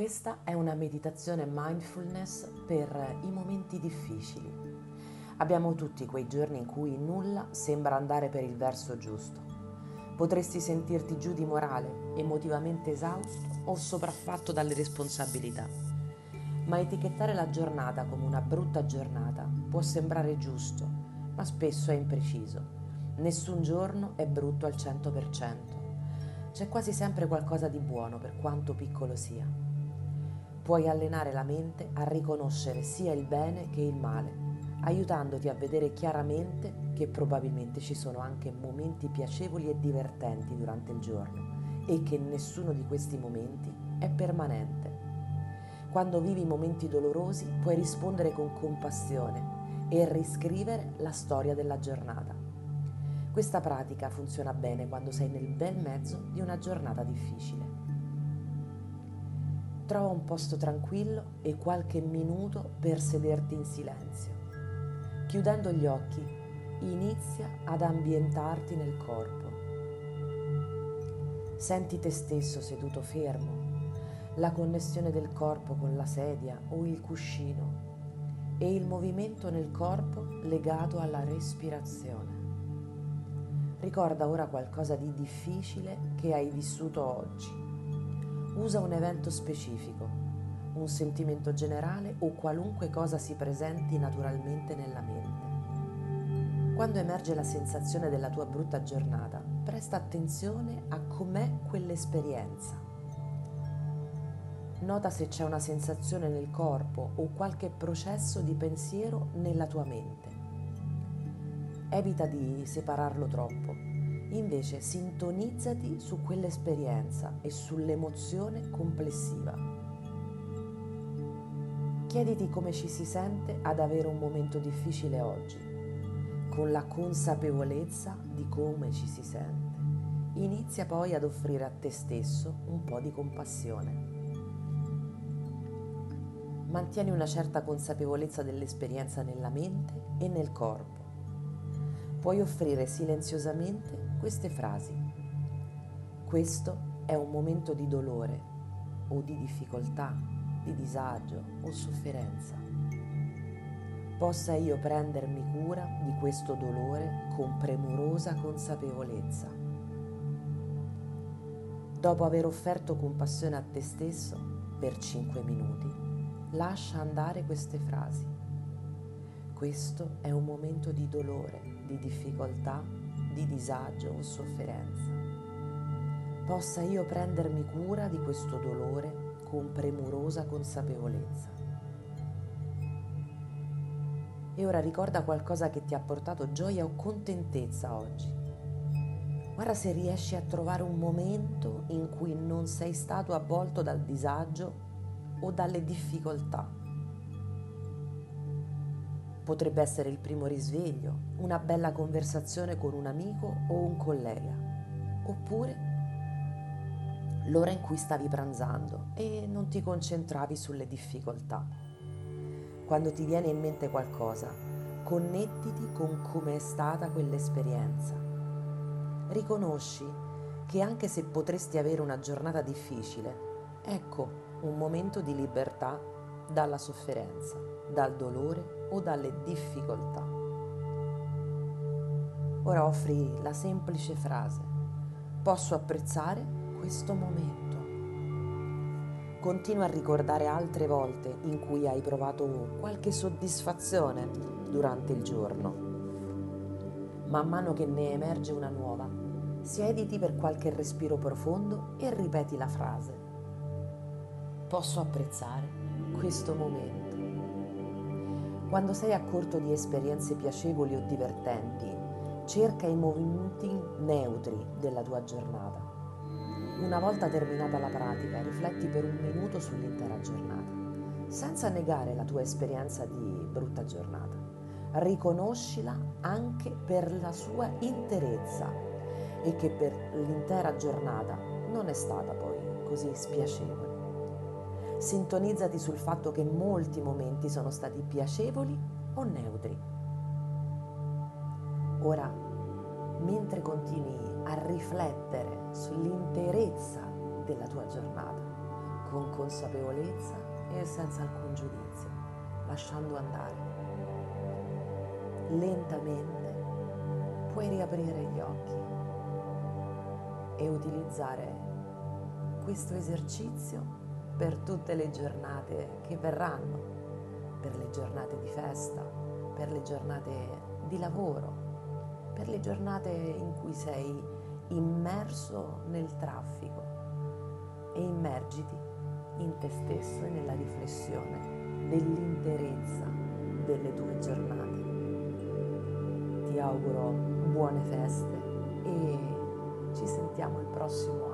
Questa è una meditazione mindfulness per i momenti difficili. Abbiamo tutti quei giorni in cui nulla sembra andare per il verso giusto. Potresti sentirti giù di morale, emotivamente esausto o sopraffatto dalle responsabilità. Ma etichettare la giornata come una brutta giornata può sembrare giusto, ma spesso è impreciso. Nessun giorno è brutto al 100%. C'è quasi sempre qualcosa di buono per quanto piccolo sia puoi allenare la mente a riconoscere sia il bene che il male, aiutandoti a vedere chiaramente che probabilmente ci sono anche momenti piacevoli e divertenti durante il giorno e che nessuno di questi momenti è permanente. Quando vivi momenti dolorosi puoi rispondere con compassione e riscrivere la storia della giornata. Questa pratica funziona bene quando sei nel bel mezzo di una giornata difficile. Trova un posto tranquillo e qualche minuto per sederti in silenzio. Chiudendo gli occhi, inizia ad ambientarti nel corpo. Senti te stesso seduto fermo, la connessione del corpo con la sedia o il cuscino e il movimento nel corpo legato alla respirazione. Ricorda ora qualcosa di difficile che hai vissuto oggi Usa un evento specifico, un sentimento generale o qualunque cosa si presenti naturalmente nella mente. Quando emerge la sensazione della tua brutta giornata, presta attenzione a com'è quell'esperienza. Nota se c'è una sensazione nel corpo o qualche processo di pensiero nella tua mente. Evita di separarlo troppo Invece sintonizzati su quell'esperienza e sull'emozione complessiva. Chiediti come ci si sente ad avere un momento difficile oggi, con la consapevolezza di come ci si sente. Inizia poi ad offrire a te stesso un po' di compassione. Mantieni una certa consapevolezza dell'esperienza nella mente e nel corpo. Puoi offrire silenziosamente queste frasi. Questo è un momento di dolore o di difficoltà, di disagio o sofferenza. Possa io prendermi cura di questo dolore con premurosa consapevolezza. Dopo aver offerto compassione a te stesso per 5 minuti, lascia andare queste frasi. Questo è un momento di dolore, di difficoltà di disagio o sofferenza. Possa io prendermi cura di questo dolore con premurosa consapevolezza. E ora ricorda qualcosa che ti ha portato gioia o contentezza oggi. Guarda se riesci a trovare un momento in cui non sei stato avvolto dal disagio o dalle difficoltà Potrebbe essere il primo risveglio, una bella conversazione con un amico o un collega, oppure l'ora in cui stavi pranzando e non ti concentravi sulle difficoltà. Quando ti viene in mente qualcosa, connettiti con come è stata quell'esperienza. Riconosci che anche se potresti avere una giornata difficile, ecco un momento di libertà dalla sofferenza, dal dolore o dalle difficoltà. Ora offri la semplice frase, posso apprezzare questo momento. Continua a ricordare altre volte in cui hai provato qualche soddisfazione durante il giorno. Man mano che ne emerge una nuova, siediti per qualche respiro profondo e ripeti la frase. Posso apprezzare questo momento. Quando sei a corto di esperienze piacevoli o divertenti, cerca i movimenti neutri della tua giornata. Una volta terminata la pratica, rifletti per un minuto sull'intera giornata, senza negare la tua esperienza di brutta giornata. Riconoscila anche per la sua interezza e che per l'intera giornata non è stata poi così spiacevole. Sintonizzati sul fatto che molti momenti sono stati piacevoli o neutri. Ora, mentre continui a riflettere sull'interezza della tua giornata, con consapevolezza e senza alcun giudizio, lasciando andare. Lentamente puoi riaprire gli occhi e utilizzare questo esercizio per tutte le giornate che verranno, per le giornate di festa, per le giornate di lavoro, per le giornate in cui sei immerso nel traffico e immergiti in te stesso e nella riflessione dell'interezza delle tue giornate. Ti auguro buone feste e ci sentiamo il prossimo